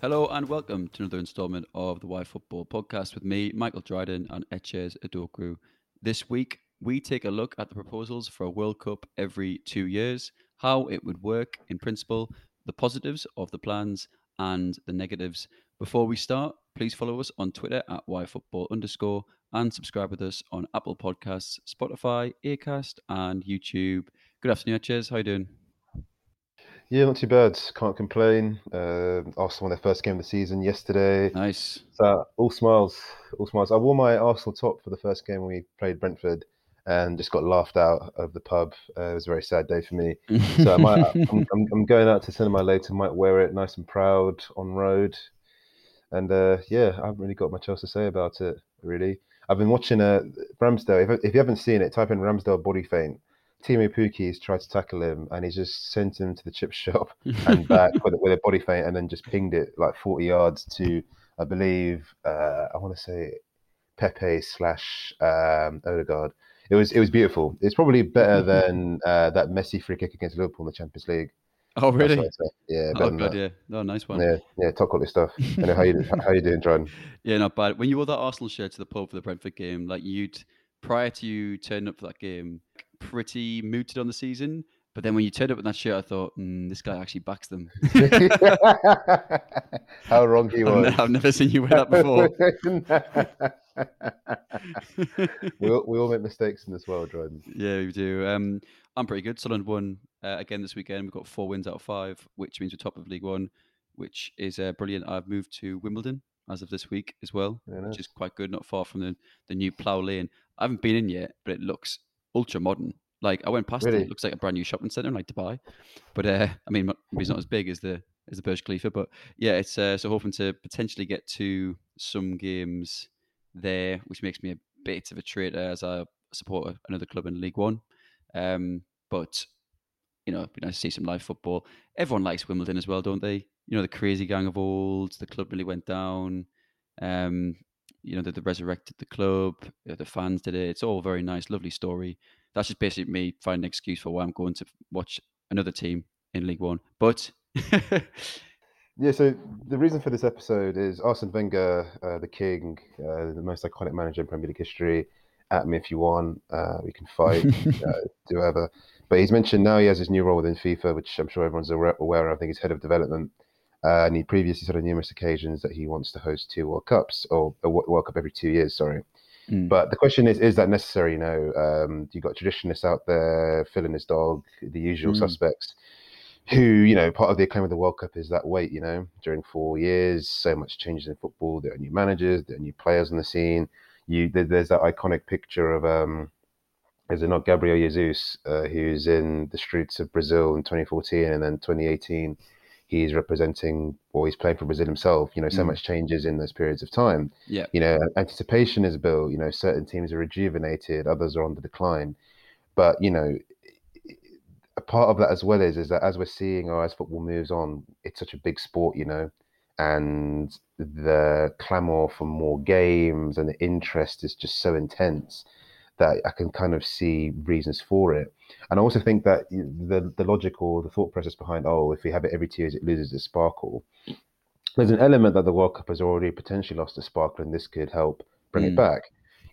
Hello and welcome to another installment of the Why Football podcast with me, Michael Dryden and Etches Adokru. This week, we take a look at the proposals for a World Cup every two years, how it would work in principle, the positives of the plans, and the negatives. Before we start, please follow us on Twitter at yfootball underscore and subscribe with us on Apple Podcasts, Spotify, Acast, and YouTube. Good afternoon, Etches. How you doing? Yeah, not too bad. Can't complain. Uh, Arsenal won their first game of the season yesterday. Nice. So all smiles, all smiles. I wore my Arsenal top for the first game we played Brentford, and just got laughed out of the pub. Uh, it was a very sad day for me. So I might, I'm, I'm, I'm, going out to cinema later. Might wear it nice and proud on road, and uh, yeah, I haven't really got much else to say about it. Really, I've been watching uh, Ramsdale. If, if you haven't seen it, type in Ramsdale body feint Teemu Pukki's tried to tackle him and he just sent him to the chip shop and back with, with a body feint and then just pinged it like 40 yards to, I believe, uh, I want to say Pepe slash um, Odegaard. It was it was beautiful. It's probably better than uh, that messy free kick against Liverpool in the Champions League. Oh really? Yeah. Oh god, yeah. No, nice one. Yeah, yeah. Top quality stuff. I know how you how you doing, John? Yeah, not bad. When you wore that Arsenal shirt to the pub for the Brentford game, like you'd prior to you turning up for that game, pretty mooted on the season. But then when you turned up in that shirt, I thought, mm, this guy actually backs them. How wrong he was. I've never seen you wear that before. we, all, we all make mistakes in this world, Jordan. Yeah, we do. Um, I'm pretty good. Sunderland won uh, again this weekend. We've got four wins out of five, which means we're top of League One, which is uh, brilliant. I've moved to Wimbledon as of this week as well, yeah, which is quite good, not far from the, the new Plough Lane. I haven't been in yet, but it looks ultra modern. Like I went past really? it, it looks like a brand new shopping center like Dubai. But uh, I mean, it's not as big as the as the Burj Khalifa, but yeah, it's uh, so hoping to potentially get to some games there, which makes me a bit of a traitor as I support another club in League One. Um, but you know, it'd be nice to see some live football. Everyone likes Wimbledon as well, don't they? You know, the crazy gang of old. The club really went down. Um, you know, that they resurrected the club, the fans did it. It's all very nice, lovely story. That's just basically me finding an excuse for why I'm going to watch another team in League One. But yeah, so the reason for this episode is Arsene Wenger, uh, the king, uh, the most iconic manager in Premier League history. At me if you want. Uh, we can fight, uh, do whatever. But he's mentioned now he has his new role within FIFA, which I'm sure everyone's aware of. I think he's head of development. Uh, and he previously said on numerous occasions that he wants to host two World Cups or a World Cup every two years. Sorry. Mm. But the question is, is that necessary? You know, um, you got traditionalists out there filling his dog, the usual mm. suspects, who, you know, part of the acclaim of the World Cup is that wait, you know, during four years, so much changes in football. There are new managers, there are new players on the scene. You, there, there's that iconic picture of, um, is it not Gabriel Jesus, uh, who's in the streets of Brazil in 2014 and then 2018 he's representing or he's playing for Brazil himself. You know, so mm. much changes in those periods of time. Yeah. You know, anticipation is built. You know, certain teams are rejuvenated, others are on the decline. But you know, a part of that as well is is that as we're seeing or as football moves on, it's such a big sport. You know, and the clamor for more games and the interest is just so intense that I can kind of see reasons for it. And I also think that the the logical, the thought process behind, oh, if we have it every two years, it loses its sparkle. There's an element that the World Cup has already potentially lost its sparkle, and this could help bring mm. it back.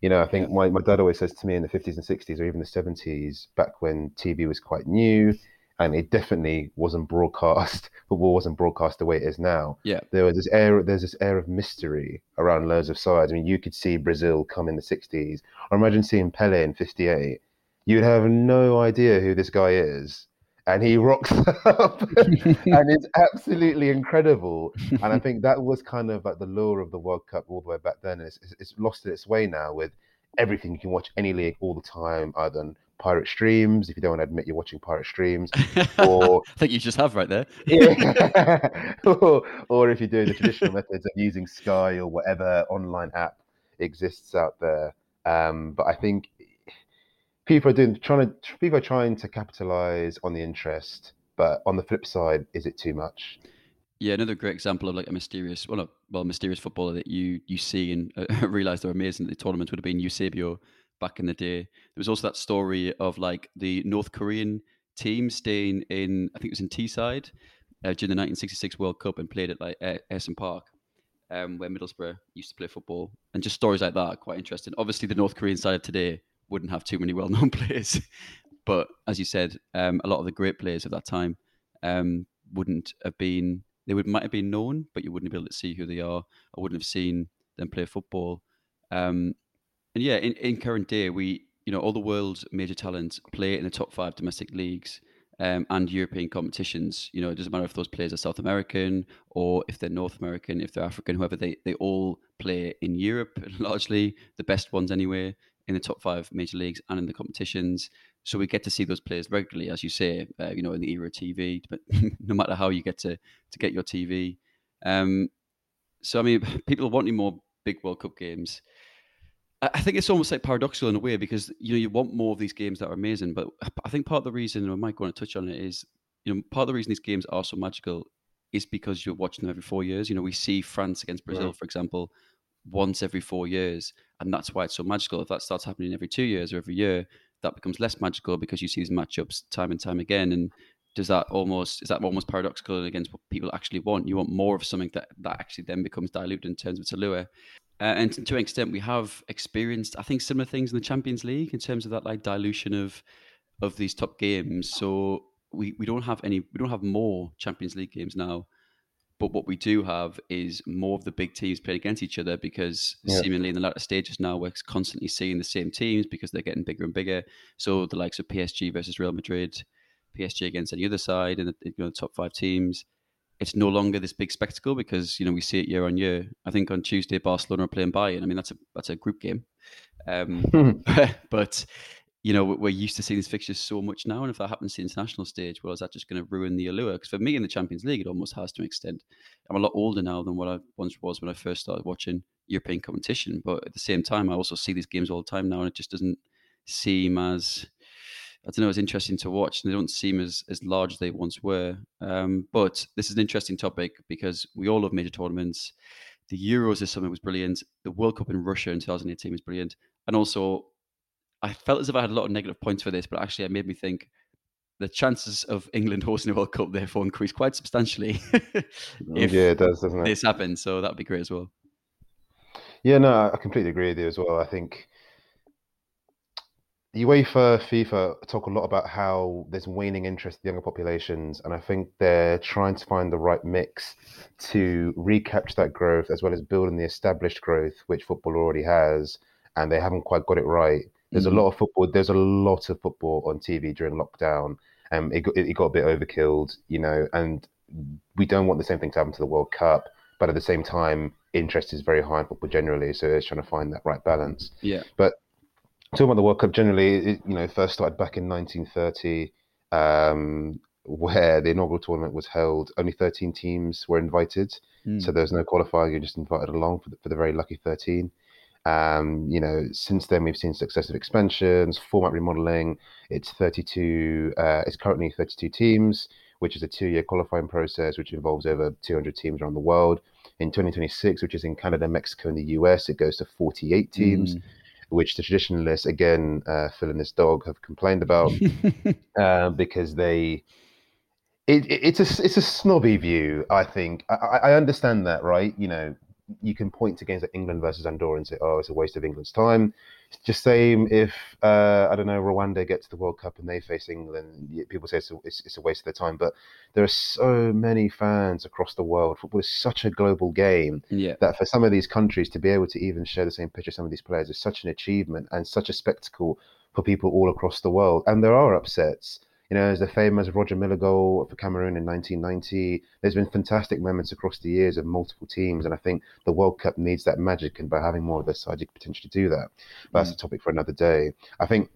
You know, I think yeah. my, my dad always says to me in the 50s and 60s, or even the 70s, back when TV was quite new, and it definitely wasn't broadcast. Football wasn't broadcast the way it is now. Yeah, there was this air. There's this air of mystery around loads of sides. I mean, you could see Brazil come in the '60s, or imagine seeing Pele in '58. You'd have no idea who this guy is, and he rocks up, and it's absolutely incredible. And I think that was kind of like the lure of the World Cup all the way back then. It's, it's lost its way now with everything. You can watch any league all the time, either on pirate streams if you don't want to admit you're watching pirate streams or i think you just have right there. Yeah. or, or if you're doing the traditional methods of using sky or whatever online app exists out there. Um, but i think people are doing trying to people are trying to capitalize on the interest but on the flip side is it too much? Yeah, another great example of like a mysterious, well, not, well, mysterious footballer that you you see and uh, realize they're amazing at the tournament would have been Eusebio back in the day. There was also that story of like the North Korean team staying in, I think it was in Teesside, uh, during the 1966 World Cup and played at like Ayresome Park, um, where Middlesbrough used to play football, and just stories like that are quite interesting. Obviously, the North Korean side of today wouldn't have too many well-known players, but as you said, um, a lot of the great players of that time um, wouldn't have been. They would might have been known, but you wouldn't be able to see who they are. I wouldn't have seen them play football. Um, and yeah, in, in current day, we you know all the world's major talents play in the top five domestic leagues um, and European competitions. You know, it doesn't matter if those players are South American or if they're North American, if they're African, whoever they they all play in Europe largely, the best ones anyway, in the top five major leagues and in the competitions. So we get to see those players regularly, as you say. Uh, you know, in the era of TV, but no matter how you get to to get your TV. Um, so I mean, people are wanting more big World Cup games. I think it's almost like paradoxical in a way because you know you want more of these games that are amazing, but I think part of the reason, and I might on to touch on it, is you know part of the reason these games are so magical is because you're watching them every four years. You know, we see France against Brazil, right. for example, once every four years, and that's why it's so magical. If that starts happening every two years or every year, that becomes less magical because you see these matchups time and time again. And does that almost is that almost paradoxical against what people actually want? You want more of something that that actually then becomes diluted in terms of its allure. Uh, and to an extent, we have experienced, I think, similar things in the Champions League in terms of that like dilution of of these top games. So we, we don't have any, we don't have more Champions League games now. But what we do have is more of the big teams playing against each other because yeah. seemingly in the latter stages now we're constantly seeing the same teams because they're getting bigger and bigger. So the likes of PSG versus Real Madrid, PSG against any other side, and the, you know, the top five teams it's no longer this big spectacle because you know we see it year on year. I think on Tuesday Barcelona are playing Bayern. I mean that's a that's a group game, um, but you know we're used to seeing these fixtures so much now, and if that happens to the international stage, well, is that just going to ruin the allure? Because for me in the Champions League, it almost has to an extent. I'm a lot older now than what I once was when I first started watching European competition, but at the same time, I also see these games all the time now, and it just doesn't seem as I don't know, it's interesting to watch. They don't seem as, as large as they once were. Um, but this is an interesting topic because we all love major tournaments. The Euros this summer was brilliant. The World Cup in Russia in 2018 was brilliant. And also, I felt as if I had a lot of negative points for this, but actually, it made me think the chances of England hosting the World Cup therefore increase quite substantially if yeah, it does, doesn't it? this happens. So that would be great as well. Yeah, no, I completely agree with you as well. I think UEFA, FIFA talk a lot about how there's waning interest in younger populations, and I think they're trying to find the right mix to recapture that growth as well as building the established growth which football already has, and they haven't quite got it right. There's mm-hmm. a lot of football. There's a lot of football on TV during lockdown, and it got, it got a bit overkilled, you know. And we don't want the same thing to happen to the World Cup, but at the same time, interest is very high in football generally. So it's trying to find that right balance. Yeah. But talking about the World Cup generally, it, you know, first started back in 1930, um, where the inaugural tournament was held. Only 13 teams were invited, mm. so there was no qualifying. You're just invited along for the, for the very lucky 13. Um, you know, since then we've seen successive expansions, format remodeling. It's 32. Uh, it's currently 32 teams, which is a two-year qualifying process, which involves over 200 teams around the world. In 2026, which is in Canada, Mexico, and the US, it goes to 48 teams. Mm which the traditionalists, again, uh, Phil and this dog, have complained about uh, because they. It, it, it's a it's a snobby view, I think. I, I understand that, right? You know, you can point to games like England versus Andorra and say, "Oh, it's a waste of England's time." It's just same if uh, I don't know Rwanda gets the World Cup and they face England, people say it's a, it's, it's a waste of their time. But there are so many fans across the world. Football is such a global game yeah. that for some of these countries to be able to even share the same picture as some of these players is such an achievement and such a spectacle for people all across the world. And there are upsets. You know, there's the famous Roger Milla goal for Cameroon in 1990. There's been fantastic moments across the years of multiple teams, and I think the World Cup needs that magic. And by having more of this side, you could potentially do that. But mm. that's a topic for another day. I think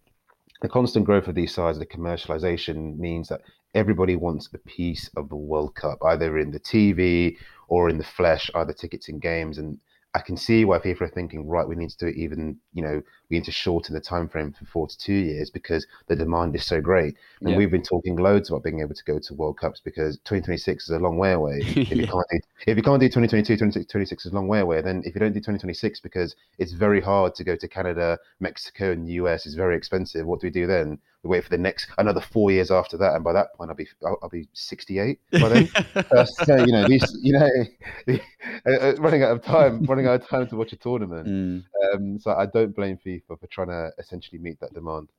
the constant growth of these sides, the commercialization means that everybody wants a piece of the World Cup, either in the TV or in the flesh, either tickets and games. And I can see why people are thinking, right, we need to do it even, you know, we need to shorten the time frame from four to two years because the demand is so great. And yeah. we've been talking loads about being able to go to World Cups because 2026 is a long way away. If, yeah. you, can't do, if you can't do 2022, 2026 is a long way away. Then if you don't do 2026 because it's very hard to go to Canada, Mexico, and the US, it's very expensive. What do we do then? We wait for the next another four years after that, and by that point I'll be I'll, I'll be 68 by then. uh, so you know these you know uh, uh, running out of time, running out of time to watch a tournament. Mm. Um, so I don't blame FIFA for trying to essentially meet that demand.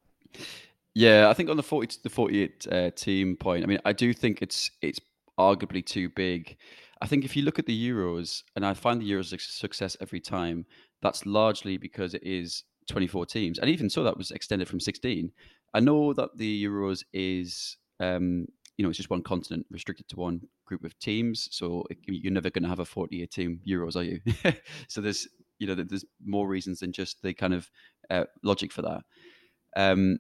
Yeah, I think on the 40 the 48 uh, team point, I mean, I do think it's it's arguably too big. I think if you look at the Euros, and I find the Euros a success every time, that's largely because it is 24 teams. And even so, that was extended from 16. I know that the Euros is, um, you know, it's just one continent restricted to one group of teams. So it, you're never going to have a 48 team Euros, are you? so there's, you know, there's more reasons than just the kind of uh, logic for that. Um,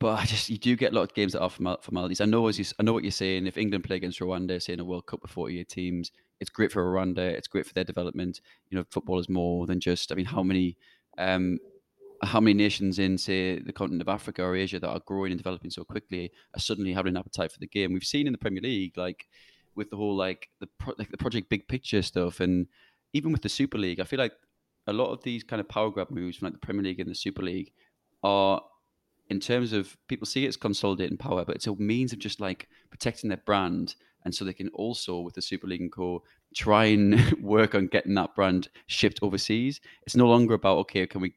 but I just you do get a lot of games that are formalities. I know as you, I know what you're saying. If England play against Rwanda, say in a World Cup with 48 teams, it's great for Rwanda. It's great for their development. You know, football is more than just. I mean, how many, um, how many nations in say the continent of Africa or Asia that are growing and developing so quickly are suddenly having an appetite for the game? We've seen in the Premier League, like with the whole like the pro, like the project big picture stuff, and even with the Super League, I feel like a lot of these kind of power grab moves from like the Premier League and the Super League are in terms of people see it as consolidating power, but it's a means of just like protecting their brand. And so they can also, with the Super League and Co., try and work on getting that brand shipped overseas. It's no longer about, okay, can we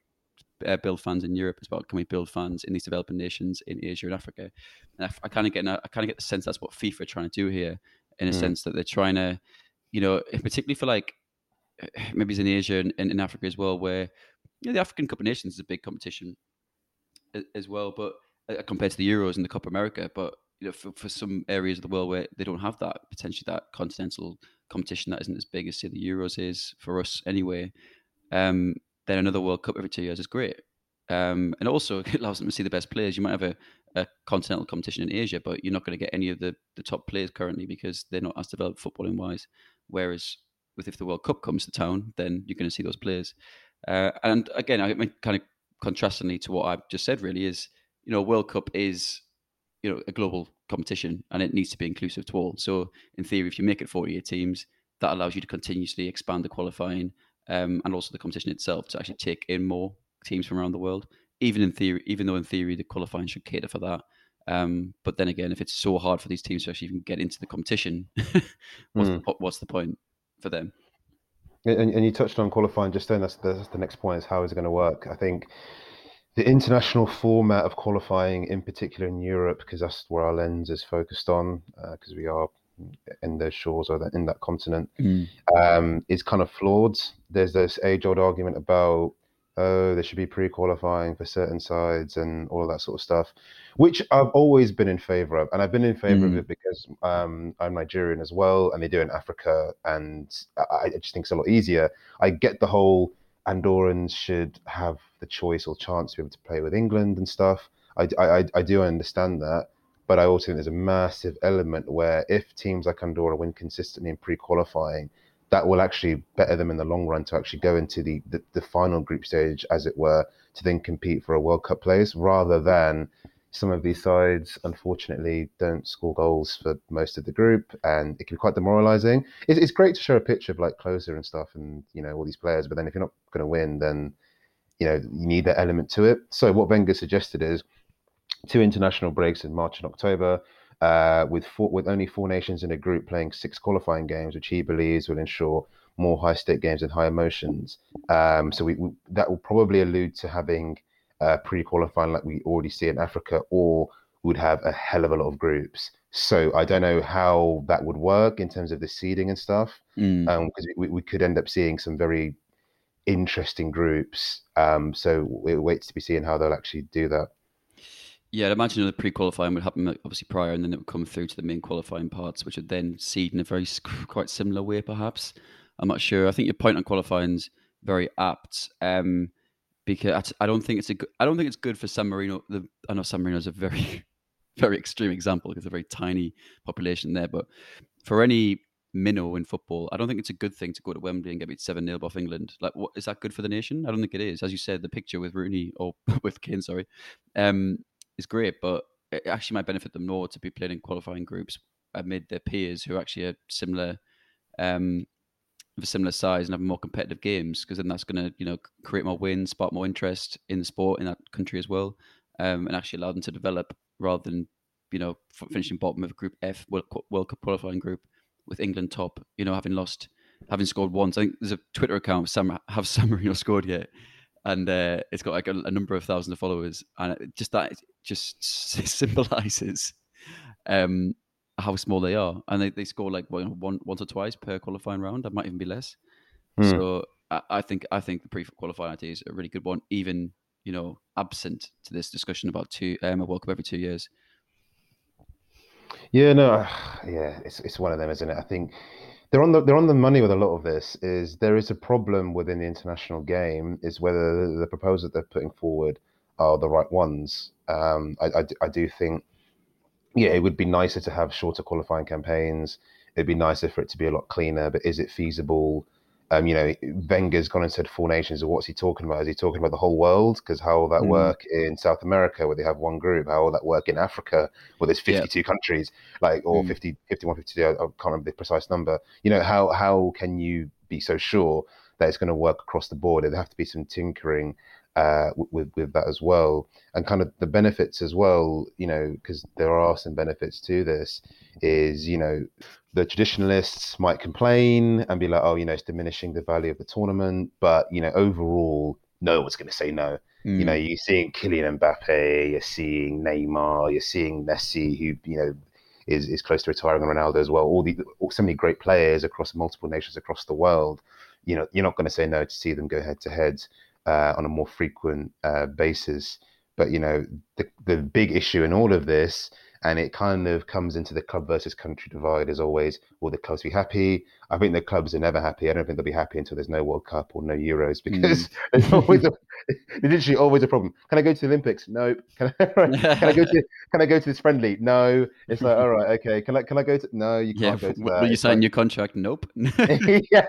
uh, build funds in Europe? It's about, can we build funds in these developing nations in Asia and Africa? And I, I kind of get, I kind of get the sense that's what FIFA are trying to do here, in a mm. sense that they're trying to, you know, particularly for like, maybe it's in Asia and, and in Africa as well, where you know, the African Cup of Nations is a big competition as well, but uh, compared to the Euros and the Copa America, but you know, for, for some areas of the world where they don't have that potentially that continental competition that isn't as big as say the Euros is for us anyway, um, then another World Cup every two years is great. Um, and also it allows them to see the best players. You might have a, a continental competition in Asia, but you're not going to get any of the, the top players currently because they're not as developed footballing wise. Whereas with if the World Cup comes to town, then you're going to see those players. Uh, and again, I mean, kind of contrastingly to what I've just said, really is you know World Cup is you know a global competition and it needs to be inclusive to all. So in theory, if you make it 48 teams, that allows you to continuously expand the qualifying um, and also the competition itself to actually take in more teams from around the world. Even in theory, even though in theory the qualifying should cater for that. Um, but then again, if it's so hard for these teams to actually even get into the competition, what's, mm. the, what's the point for them? And, and you touched on qualifying just then. That's, that's the next point is how is it going to work? I think the international format of qualifying, in particular in Europe, because that's where our lens is focused on, because uh, we are in those shores or in that continent, mm. um, is kind of flawed. There's this age old argument about oh, there should be pre-qualifying for certain sides and all that sort of stuff, which I've always been in favor of, and I've been in favor mm. of it because um, I'm Nigerian as well, and they do it in Africa, and I, I just think it's a lot easier. I get the whole Andorrans should have the choice or chance to be able to play with England and stuff. I, I, I do understand that, but I also think there's a massive element where if teams like Andorra win consistently in pre-qualifying, that will actually better them in the long run to actually go into the, the, the final group stage, as it were, to then compete for a World Cup place, rather than some of these sides, unfortunately, don't score goals for most of the group, and it can be quite demoralising. It's, it's great to show a picture of like closer and stuff, and you know all these players, but then if you're not going to win, then you know you need that element to it. So what Wenger suggested is two international breaks in March and October uh, with four, with only four nations in a group playing six qualifying games, which he believes will ensure more high stake games and high emotions. Um, so we, we, that will probably allude to having uh, pre qualifying like we already see in Africa, or would have a hell of a lot of groups. So I don't know how that would work in terms of the seeding and stuff, because mm. um, we, we could end up seeing some very interesting groups. Um, so it waits to be seen how they'll actually do that. Yeah, I'd imagine the pre-qualifying would happen obviously prior, and then it would come through to the main qualifying parts, which would then seed in a very quite similar way, perhaps. I'm not sure. I think your point on qualifying is very apt, um, because I don't think it's a good, I don't think it's good for San Marino. The, I know San Marino is a very very extreme example because it's a very tiny population there, but for any minnow in football, I don't think it's a good thing to go to Wembley and get beat seven 0 off England. Like, what is that good for the nation? I don't think it is. As you said, the picture with Rooney or with Kane, sorry, um, is great, but it actually might benefit them more to be playing in qualifying groups amid their peers who actually are similar, um, of a similar size and have more competitive games because then that's going to you know create more wins, spark more interest in the sport in that country as well. um, and actually allow them to develop rather than you know finishing bottom of Group F World Cup qualifying group with England top. You know, having lost, having scored once. I think there's a Twitter account Sam have San Marino scored yet, and uh, it's got like a, a, number of thousands of followers, and just that just symbolizes um, how small they are, and they, they score like one, one once or twice per qualifying round. That might even be less. Hmm. So I, I, think I think the pre-qualifying idea is a really good one, even you know absent to this discussion about two um, a World Cup every two years. Yeah, no, yeah, it's it's one of them, isn't it? I think they're on the they're on the money with a lot of this. Is there is a problem within the international game? Is whether the, the proposals they're putting forward are the right ones. Um, I, I, I do think, yeah, it would be nicer to have shorter qualifying campaigns. It'd be nicer for it to be a lot cleaner. But is it feasible? Um, you know, Wenger's gone and said four nations. Or what's he talking about? Is he talking about the whole world? Because how will that mm. work in South America where they have one group? How will that work in Africa where there's 52 yeah. countries, like or mm. 50, 51, 52? I, I can't remember the precise number. You know, how how can you be so sure that it's going to work across the board? There have to be some tinkering uh, with with that as well, and kind of the benefits as well. You know, because there are some benefits to this. Is you know the traditionalists might complain and be like, oh, you know, it's diminishing the value of the tournament. But, you know, overall, no one's going to say no. Mm. You know, hmm. you're seeing Kylian Mbappe, you're seeing Neymar, you're seeing Messi, who, you know, is, is close to retiring, and Ronaldo as well. All the so many great players across multiple nations across the world. You know, you're not going to say no to see them go head to head uh, on a more frequent uh, basis. But you know, the the big issue in all of this and it kind of comes into the club versus country divide as always. Will the clubs be happy? I think the clubs are never happy. I don't think they'll be happy until there's no World Cup or no Euros because mm. there's always a, there's literally always a problem. Can I go to the Olympics? Nope. Can I, can I go to Can I go to this friendly? No. It's like all right, okay. Can I Can I go to? No, you can't yeah, go to that. Will you sign like, your contract? Nope. yeah,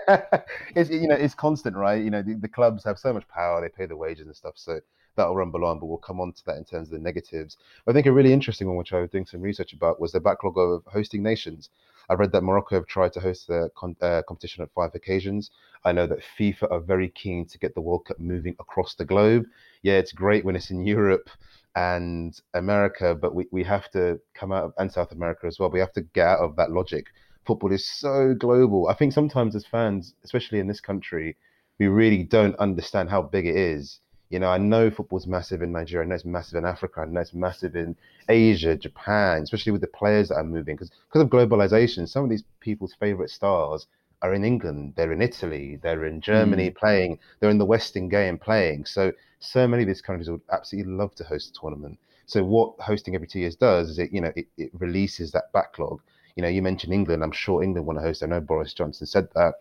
it's you know it's constant, right? You know the, the clubs have so much power. They pay the wages and stuff, so that'll rumble on, but we'll come on to that in terms of the negatives. I think a really interesting one, which I was doing some research about, was the backlog of hosting nations. I read that Morocco have tried to host the con- uh, competition at five occasions. I know that FIFA are very keen to get the World Cup moving across the globe. Yeah, it's great when it's in Europe and America, but we, we have to come out of, and South America as well. We have to get out of that logic. Football is so global. I think sometimes as fans, especially in this country, we really don't understand how big it is you know, I know football's massive in Nigeria. I know it's massive in Africa. I know it's massive in Asia, Japan, especially with the players that are moving. Because because of globalization, some of these people's favorite stars are in England. They're in Italy. They're in Germany mm. playing. They're in the Western game playing. So so many of these countries would absolutely love to host a tournament. So what hosting every two years does is it you know it, it releases that backlog. You know, you mentioned England. I'm sure England want to host. I know Boris Johnson said that.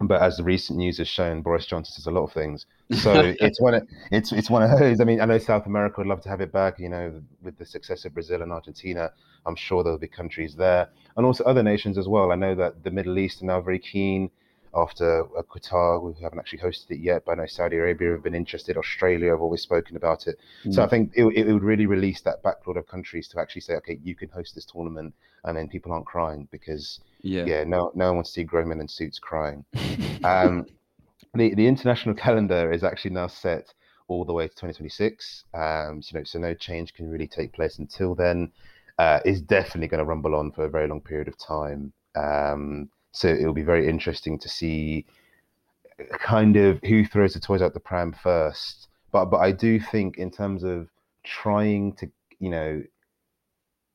But as the recent news has shown, Boris Johnson says a lot of things. So it's one of it's it's one of those. I mean, I know South America would love to have it back. You know, with the success of Brazil and Argentina, I'm sure there'll be countries there, and also other nations as well. I know that the Middle East are now very keen after uh, Qatar. We haven't actually hosted it yet, but I know Saudi Arabia have been interested. Australia have always spoken about it. Mm. So I think it, it, would really release that backlog of countries to actually say, okay, you can host this tournament, and then people aren't crying because yeah, yeah no, no one wants to see grown men in suits crying. um, the the international calendar is actually now set all the way to 2026. Um, so, you know, so no change can really take place until then. Uh, is definitely going to rumble on for a very long period of time. Um, so it'll be very interesting to see kind of who throws the toys out the pram first. But but I do think in terms of trying to you know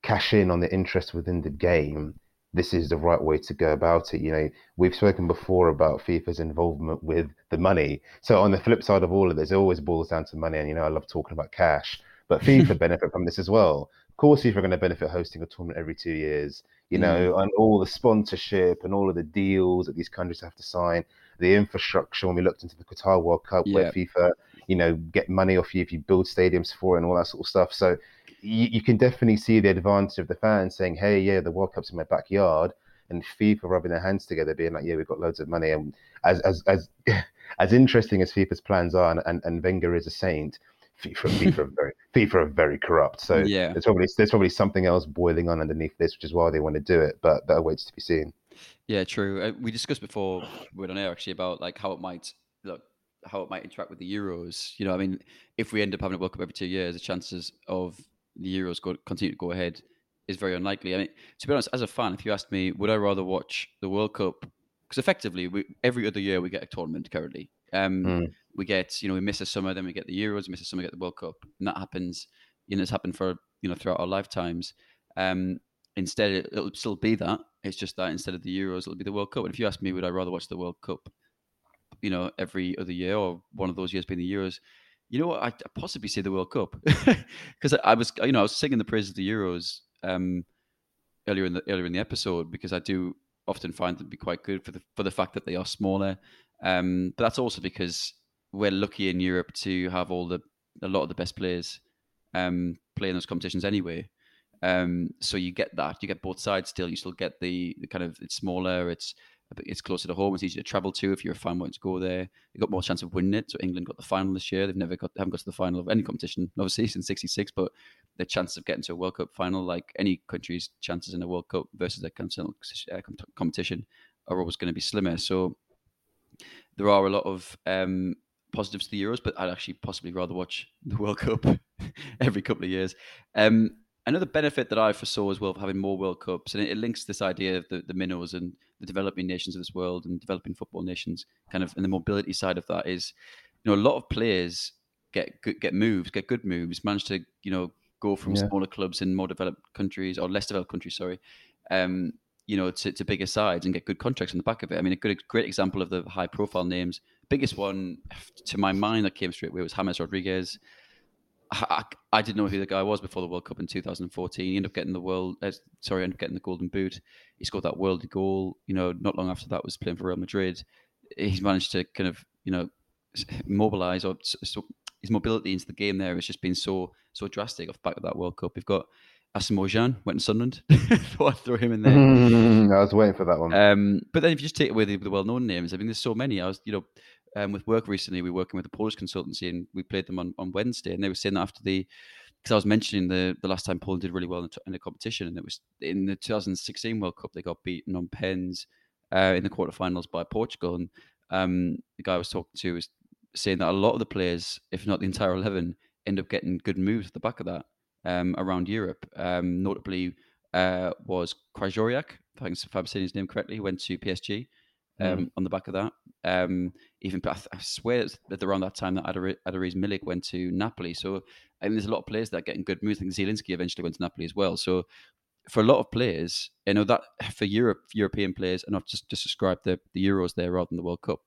cash in on the interest within the game, this is the right way to go about it. You know, we've spoken before about FIFA's involvement with the money. So on the flip side of all of this, it always boils down to money. And you know, I love talking about cash, but FIFA benefit from this as well. Of course, FIFA are going to benefit hosting a tournament every two years you know, mm. and all the sponsorship and all of the deals that these countries have to sign, the infrastructure. When we looked into the Qatar World Cup, yeah. where FIFA, you know, get money off you if you build stadiums for it and all that sort of stuff. So you, you can definitely see the advantage of the fans saying, "Hey, yeah, the World Cup's in my backyard," and FIFA rubbing their hands together, being like, "Yeah, we've got loads of money." And as as as as interesting as FIFA's plans are, and, and, and Wenger is a saint, FIFA, FIFA, are very, FIFA are very corrupt. So yeah. there's probably there's probably something else boiling on underneath this, which is why they want to do it. But that awaits to be seen. Yeah, true. Uh, we discussed before we were on air actually about like how it might look. how it might interact with the Euros. You know, I mean, if we end up having a World Cup every two years, the chances of the Euros go, continue to go ahead is very unlikely. I mean, to be honest, as a fan, if you asked me, would I rather watch the World Cup? Because effectively, we, every other year we get a tournament currently. Um, mm. We get, you know, we miss a summer, then we get the Euros, we miss a summer, we get the World Cup, and that happens. You know, it's happened for you know throughout our lifetimes. Um, instead, it, it'll still be that. It's just that instead of the Euros, it'll be the World Cup. And if you ask me, would I rather watch the World Cup, you know, every other year or one of those years being the Euros? You know what? I possibly see the World Cup because I, I, was, you know, I was singing the praises of the Euros um, earlier in the earlier in the episode because I do often find them to be quite good for the for the fact that they are smaller. Um, but that's also because we're lucky in Europe to have all the a lot of the best players um, play in those competitions anyway. Um, so you get that, you get both sides still. You still get the, the kind of it's smaller, it's it's closer to home. It's easier to travel to if you're a fan wanting to go there. You got more chance of winning it. So England got the final this year. They've never got haven't got to the final of any competition, obviously since '66. But the chances of getting to a World Cup final, like any country's chances in a World Cup versus their continental uh, competition, are always going to be slimmer. So there are a lot of um, positives to the Euros, but I'd actually possibly rather watch the World Cup every couple of years. Um, another benefit that I foresaw as well of having more World Cups, and it, it, links this idea of the, the minnows and the developing nations of this world and developing football nations, kind of, and the mobility side of that is, you know, a lot of players get get moves, get good moves, manage to you know go from yeah. smaller clubs in more developed countries or less developed countries, sorry, um, you know, to, to bigger sides and get good contracts on the back of it. I mean, a good great example of the high profile names. Biggest one to my mind that came straight away was James Rodriguez. I, I, didn't know who the guy was before the World Cup in 2014. He ended up getting the world, uh, sorry, ended up getting the Golden Boot. He scored that world goal. You know, not long after that was playing for Real Madrid. He's managed to kind of, you know, mobilize or so his mobility into the game there has just been so so drastic off the back of that World Cup. We've got Asamoah went to Sunderland. Thought I'd throw him in there. I was waiting for that one. Um, but then if you just take away the, the well-known names, I mean, there's so many. I was, you know, um, with work recently, we were working with a Polish consultancy, and we played them on, on Wednesday, and they were saying that after the because I was mentioning the the last time Poland did really well in the, in the, competition, and it was in the 2016 World Cup they got beaten on pens uh, in the quarterfinals by Portugal, and um, the guy I was talking to was saying that a lot of the players, if not the entire eleven, end up getting good moves at the back of that um, around Europe. Um, notably, uh, was Krychowiak, if I'm saying his name correctly, he went to PSG um, mm. on the back of that. Um, even I, I swear that around that time that Adar- Adariz Milik went to Napoli. So I mean, there's a lot of players that are getting good moves. I think Zielinski eventually went to Napoli as well. So for a lot of players, you know that for Europe, European players, and I've just just described the, the Euros there rather than the World Cup.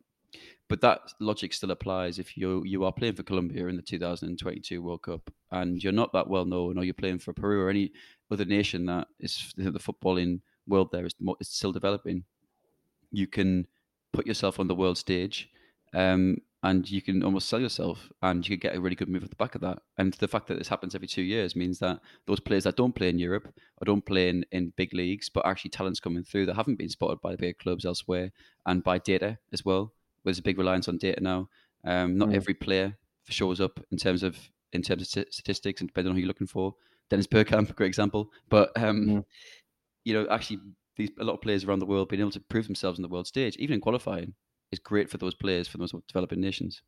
But that logic still applies if you you are playing for Colombia in the 2022 World Cup and you're not that well known, or you're playing for Peru or any other nation that is the footballing world there is, is still developing. You can put yourself on the world stage, um, and you can almost sell yourself, and you can get a really good move at the back of that. And the fact that this happens every two years means that those players that don't play in Europe or don't play in, in big leagues, but actually talents coming through that haven't been spotted by the big clubs elsewhere, and by data as well there's a big reliance on data now. Um, not mm. every player shows up in terms of in terms of statistics and depending on who you're looking for. Dennis Bergkamp, great example. But um, mm. you know, actually, these a lot of players around the world being able to prove themselves on the world stage, even in qualifying, is great for those players for those developing nations.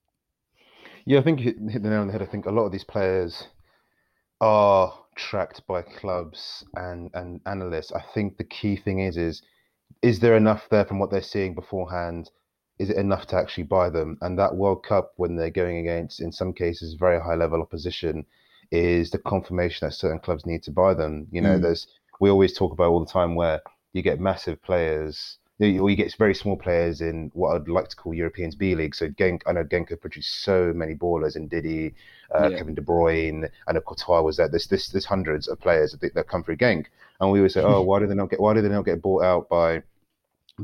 Yeah, I think you hit the nail on the head. I think a lot of these players are tracked by clubs and and analysts. I think the key thing is is is there enough there from what they're seeing beforehand is it enough to actually buy them? And that World Cup, when they're going against, in some cases, very high level opposition, is the confirmation that certain clubs need to buy them. You know, mm. there's we always talk about all the time where you get massive players, or you get very small players in what I'd like to call Europeans B League. So Genk, I know Genk have produced so many ballers in Ndidi, uh, yeah. Kevin De Bruyne, and of Courtois was there. There's, there's, there's hundreds of players that, that come through Genk, and we always say, oh, why do they not get why do they not get bought out by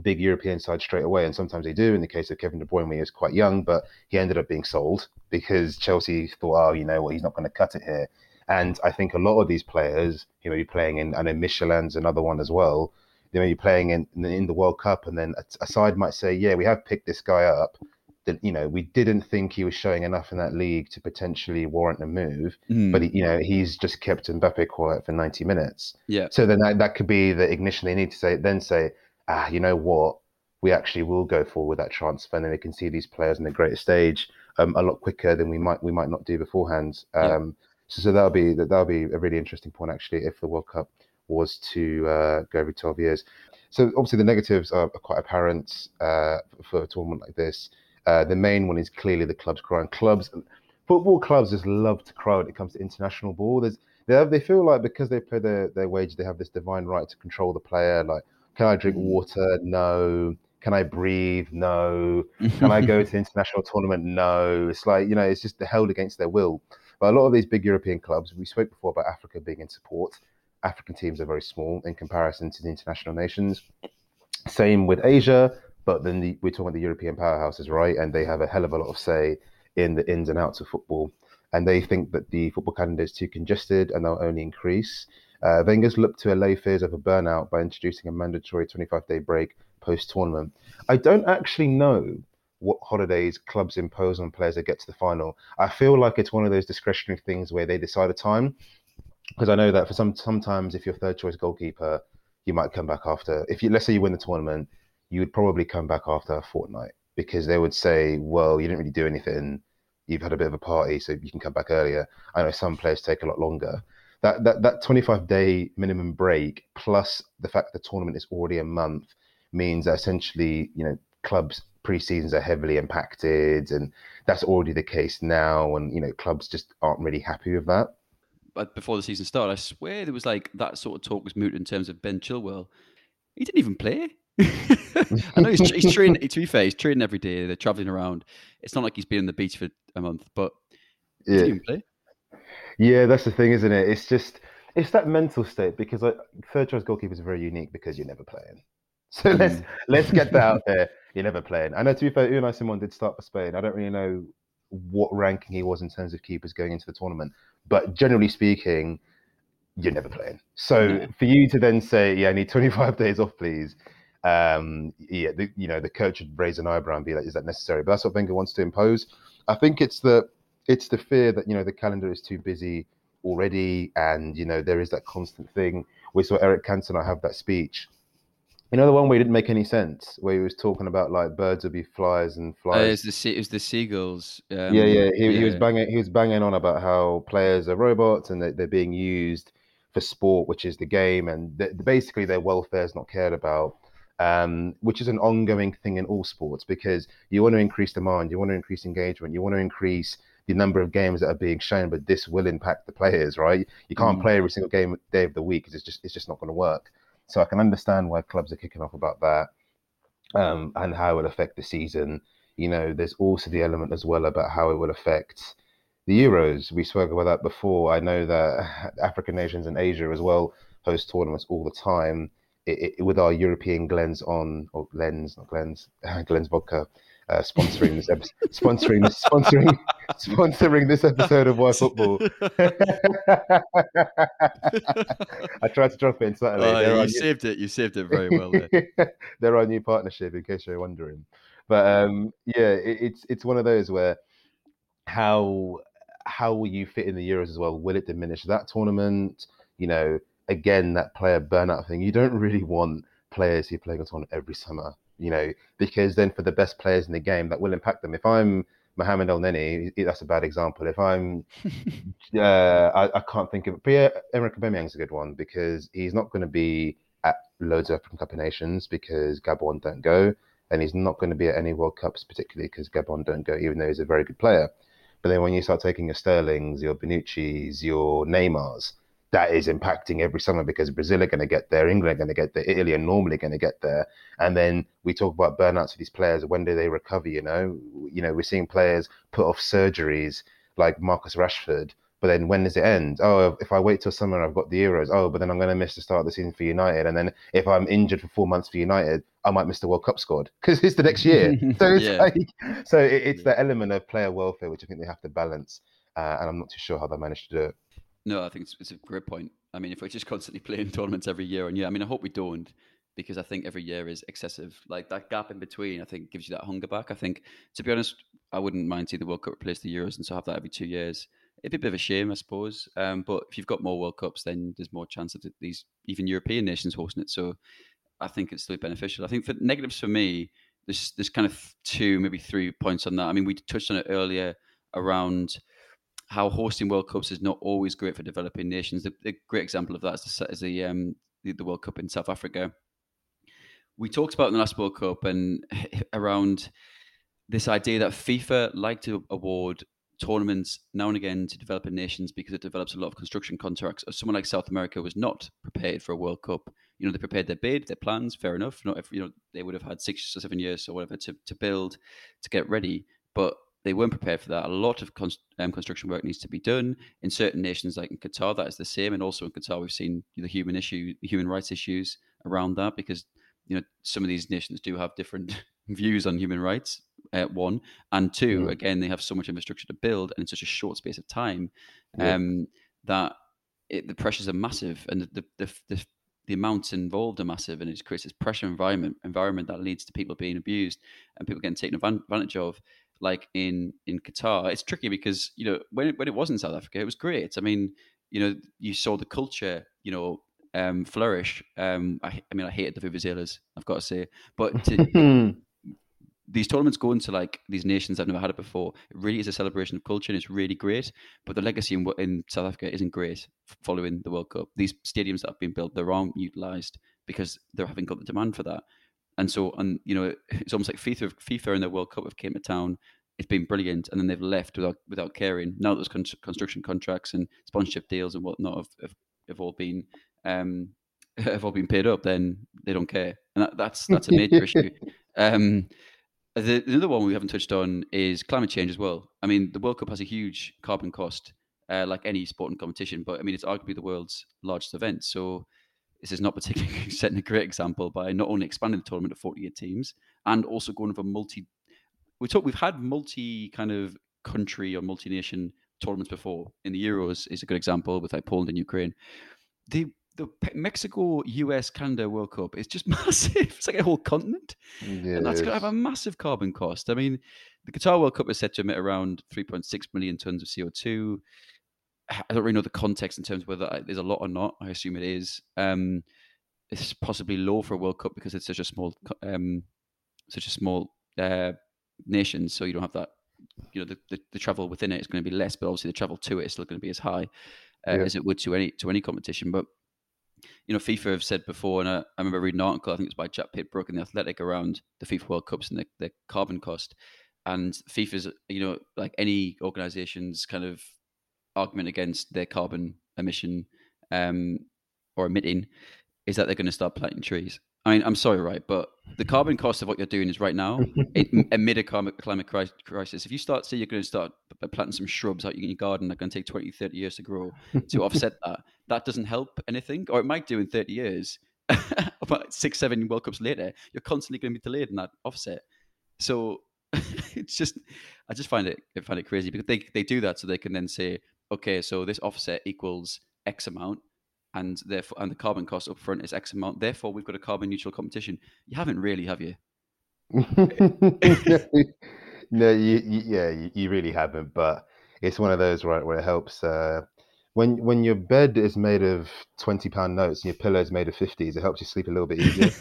big European side straight away, and sometimes they do. In the case of Kevin De Bruyne, when he was quite young, but he ended up being sold because Chelsea thought, oh, you know what, he's not going to cut it here. And I think a lot of these players, he may be playing in, I know Mechelen's another one as well. They may be playing in in the World Cup, and then a, side might say, yeah, we have picked this guy up. That you know, we didn't think he was showing enough in that league to potentially warrant a move, mm. but he, you know, he's just kept Mbappe quiet for ninety minutes. Yeah. So then that, that could be the ignition they need to say. Then say, ah, you know what? we actually will go forward with that transfer, and then we can see these players on the greater stage um, a lot quicker than we might we might not do beforehand. Um, yeah. So, so that'll be that'll be a really interesting point actually if the World Cup was to uh, go every 12 years. So obviously the negatives are, quite apparent uh, for a tournament like this. Uh, the main one is clearly the clubs crying. Clubs, football clubs just love to cry when it comes to international ball. There's, they, have, they feel like because they play their, their wage, they have this divine right to control the player. Like, can I drink mm. water? No. Can I breathe? No. Can I go to the international tournament? No. It's like, you know, it's just held against their will. But a lot of these big European clubs, we spoke before about Africa being in support. African teams are very small in comparison to the international nations. Same with Asia, but then the, we're talking about the European powerhouses, right? And they have a hell of a lot of say in the ins and outs of football. And they think that the football calendar is too congested and they'll only increase. Uh, Wenger's looked to allay fears of a burnout by introducing a mandatory 25 day break post tournament. I don't actually know what holidays clubs impose on players that get to the final. I feel like it's one of those discretionary things where they decide a time. Because I know that for some sometimes if you're third choice goalkeeper, you might come back after if you let's say you win the tournament, you would probably come back after a fortnight because they would say, Well, you didn't really do anything, you've had a bit of a party, so you can come back earlier. I know some players take a lot longer. That that that 25 day minimum break plus the fact the tournament is already a month means that essentially, you know, clubs pre-seasons are heavily impacted and that's already the case now and you know clubs just aren't really happy with that before the season started i swear there was like that sort of talk was moot in terms of ben chilwell he didn't even play i know he's, he's training to be fair he's training every day they're traveling around it's not like he's been on the beach for a month but yeah. didn't play yeah that's the thing isn't it it's just it's that mental state because like, third choice goalkeepers are very unique because you're never playing so mm. let's let's get that out there. You're never playing. I know to be fair, Unai Simon did start for Spain. I don't really know what ranking he was in terms of keepers going into the tournament, but generally speaking, you're never playing. So for you to then say, "Yeah, I need 25 days off, please," um, yeah, the, you know, the coach would raise an eyebrow and be like, "Is that necessary?" But that's what Wenger wants to impose. I think it's the it's the fear that you know the calendar is too busy already, and you know there is that constant thing. We saw Eric Cantona have that speech you know the one where he didn't make any sense, where he was talking about like birds would be flies and flies. Uh, it was the sea, it was the seagulls. Um, yeah, yeah. He, yeah. he was banging. He was banging on about how players are robots and they, they're being used for sport, which is the game, and basically their welfare is not cared about. Um, which is an ongoing thing in all sports because you want to increase demand, you want to increase engagement, you want to increase the number of games that are being shown, but this will impact the players, right? You can't mm. play every single game day of the week because it's just it's just not going to work. So I can understand why clubs are kicking off about that um, and how it will affect the season. You know, there's also the element as well about how it will affect the Euros. We spoke about that before. I know that African nations and Asia as well host tournaments all the time. It, it, with our European Glens on, or Lens, not Glens, Glens vodka, uh, sponsoring this episode, sponsoring sponsoring, sponsoring this episode of Why Football. I tried to drop it in subtly. Oh, you saved new... it. You saved it very well. There. They're our new partnership, in case you're wondering. But um, yeah, it, it's it's one of those where how how will you fit in the Euros as well? Will it diminish that tournament? You know, again, that player burnout thing. You don't really want players who play a tournament every summer you know, because then for the best players in the game, that will impact them. If I'm Mohamed Elneny, that's a bad example. If I'm, uh, I, I, can't think of Pierre Emerick Aubameyang's a good one because he's not going to be at loads of African Cup of Nations because Gabon don't go, and he's not going to be at any World Cups particularly because Gabon don't go, even though he's a very good player. But then when you start taking your Sterlings, your Bonucci's, your Neymars, that is impacting every summer because Brazil are going to get there, England are going to get there, Italy are normally going to get there, and then we talk about burnouts for these players. When do they recover? You know, you know, we're seeing players put off surgeries like Marcus Rashford, but then when does it end? Oh, if I wait till summer, I've got the Euros. Oh, but then I'm going to miss the start of the season for United, and then if I'm injured for four months for United, I might miss the World Cup squad because it's the next year. so it's yeah. like, so it, it's yeah. the element of player welfare which I think they have to balance, uh, and I'm not too sure how they managed to do it. No, I think it's, it's, a great point. I mean, if we're just constantly playing tournaments every year and year, I mean, I hope we don't because I think every year is excessive. Like that gap in between, I think gives you that hunger back. I think, to be honest, I wouldn't mind see the World Cup replace the Euros and so have that every two years. It'd be a bit of a shame, I suppose. Um, but if you've got more World Cups, then there's more chance of these even European nations hosting it. So I think it's still beneficial. I think for negatives for me, there's there's kind of two, maybe three points on that. I mean, we touched on it earlier around how hosting World Cups is not always great for developing nations. The, the great example of that is the, is the, um, the, the World Cup in South Africa. We talked about in the last World Cup and around this idea that FIFA like to award tournaments now and again to developing nations because it develops a lot of construction contracts. Someone like South America was not prepared for a World Cup. You know, they prepared their bid, their plans, fair enough. Not if you know they would have had six or seven years or whatever to, to build, to get ready, but they weren't prepared for that. A lot of con- um, construction work needs to be done in certain nations, like in Qatar. That is the same, and also in Qatar, we've seen the human issue, human rights issues around that because you know some of these nations do have different views on human rights uh, one. And two again they have so much infrastructure to build and in such a short space of time um, that it, the pressures are massive and the, the, the, the amounts involved are massive. And it creates this pressure environment environment that leads to people being abused and people getting taken advantage of like in in Qatar it's tricky because you know when it, when it was in South Africa it was great I mean you know you saw the culture you know um, flourish um, I, I mean I hated the Vuvuzelas I've got to say but to, these tournaments go into like these nations that have never had it before. It really is a celebration of culture and it's really great. But the legacy in, in South Africa isn't great following the World Cup. These stadiums that have been built, they're all utilized because they haven't got the demand for that. And so, and you know, it's almost like FIFA, FIFA and the World Cup have came to town. It's been brilliant, and then they've left without without caring. Now those con- construction contracts and sponsorship deals and whatnot have, have, have all been um, have all been paid up. Then they don't care, and that, that's that's a major issue. Um, the, another one we haven't touched on is climate change as well. I mean, the World Cup has a huge carbon cost, uh, like any sport and competition, but I mean, it's arguably the world's largest event. So this is not particularly setting a great example by not only expanding the tournament to 48 teams and also going for multi. We talk, we've had multi kind of country or multi nation tournaments before. In the Euros is a good example with like Poland and Ukraine. The the Mexico, US, Canada World Cup is just massive. It's like a whole continent, yeah, and that's going to have a massive carbon cost. I mean, the Qatar World Cup is set to emit around 3.6 million tons of CO2. I don't really know the context in terms of whether there's a lot or not. I assume it is. Um, it's possibly low for a World Cup because it's such a small, um, such a small uh, nation. So you don't have that. You know, the, the, the travel within it is going to be less, but obviously the travel to it is still going to be as high uh, yeah. as it would to any to any competition. But you know, FIFA have said before, and I, I remember reading an article, I think it was by Jack Pitt-Brooke in The Athletic around the FIFA World Cups and the, the carbon cost. And FIFA's, you know, like any organization's kind of argument against their carbon emission um, or emitting is that they're going to start planting trees. I mean, I'm sorry, right? But the carbon cost of what you're doing is right now, amid a climate, climate crisis. If you start, say, you're going to start planting some shrubs out in your garden that are going to take 20, 30 years to grow to offset that, that doesn't help anything, or it might do in 30 years. About six, seven World Cups later, you're constantly going to be delayed in that offset. So it's just, I just find it, I find it crazy because they, they do that so they can then say, okay, so this offset equals X amount and therefore and the carbon cost up front is X amount. Therefore, we've got a carbon neutral competition. You haven't really, have you? no, you, you, yeah, you, you, really haven't. But it's one of those right where it helps. Uh, when when your bed is made of twenty pound notes and your pillow is made of fifties, it helps you sleep a little bit easier.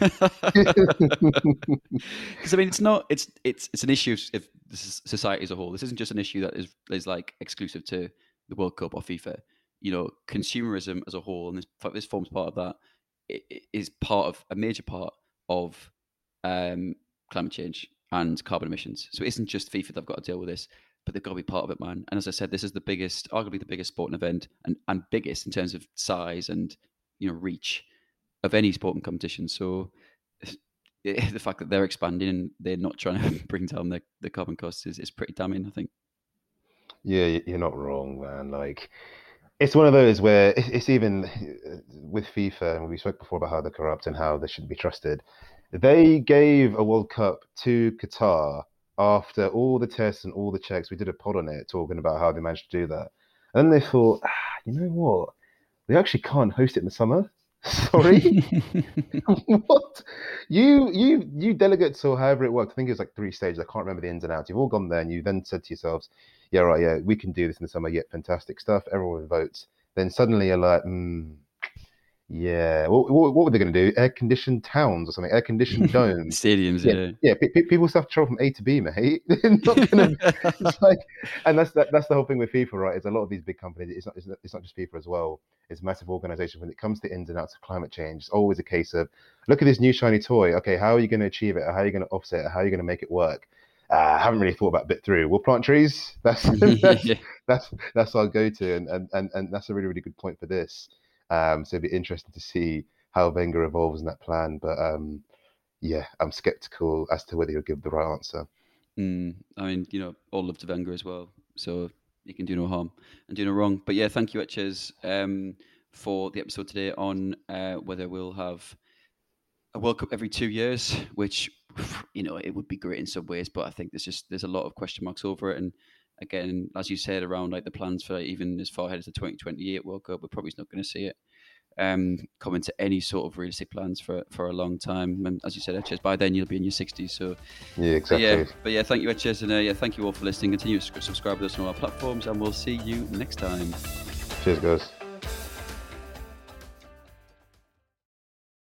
Because I mean, it's not it's it's it's an issue of society as a whole. This isn't just an issue that is is like exclusive to the World Cup or FIFA you know, consumerism as a whole, and this this forms part of that, is part of a major part of um, climate change and carbon emissions. So it isn't just FIFA that've got to deal with this, but they've got to be part of it, man. And as I said, this is the biggest, arguably the biggest sporting event, and and biggest in terms of size and you know reach of any sporting competition. So the fact that they're expanding and they're not trying to bring down the, the carbon costs is, is pretty damning, I think. Yeah, you're not wrong, man. Like it's one of those where it's even uh, with FIFA, and we spoke before about how they're corrupt and how they shouldn't be trusted. They gave a World Cup to Qatar after all the tests and all the checks. We did a pod on it talking about how they managed to do that. And then they thought, ah, you know what? We actually can't host it in the summer. Sorry, what? You you you delegates or however it worked. I think it was like three stages. I can't remember the ins and outs. You've all gone there, and you then said to yourselves, "Yeah, right, yeah, we can do this in the summer. Yet fantastic stuff. Everyone votes." Then suddenly you're like, mm, Yeah. What, what, what were they going to do? Air conditioned towns or something? Air conditioned domes? Stadiums, yeah. Yeah. yeah. People have to travel from A to B, mate. not gonna, it's like, and that's that, that's the whole thing with FIFA, right? Is a lot of these big companies. It's not, it's not it's not just FIFA as well. It's massive organization. When it comes to ins and outs of climate change, it's always a case of look at this new shiny toy. Okay, how are you going to achieve it? How are you going to offset it? How are you going to make it work? Uh, I haven't really thought about bit through. We'll plant trees. That's that's, that's that's our go-to, and, and and and that's a really really good point for this. Um, so it'd be interesting to see how Wenger evolves in that plan. But um, yeah, I'm skeptical as to whether he'll give the right answer. Mm, I mean, you know, all love to Wenger as well, so he can do no harm and do no wrong. But yeah, thank you, Etches, um, for the episode today on uh, whether we'll have a World Cup every two years, which you know it would be great in some ways, but I think there's just there's a lot of question marks over it. And again, as you said, around like the plans for like, even as far ahead as the 2028 World Cup, we're probably not going to see it um, come into any sort of realistic plans for for a long time. And as you said, Etches, by then you'll be in your 60s. So yeah, exactly. But yeah, but yeah, thank you, Etches, and uh, yeah, thank you all for listening. Continue to subscribe to us on all our platforms, and we'll see you next time. Cheers, guys.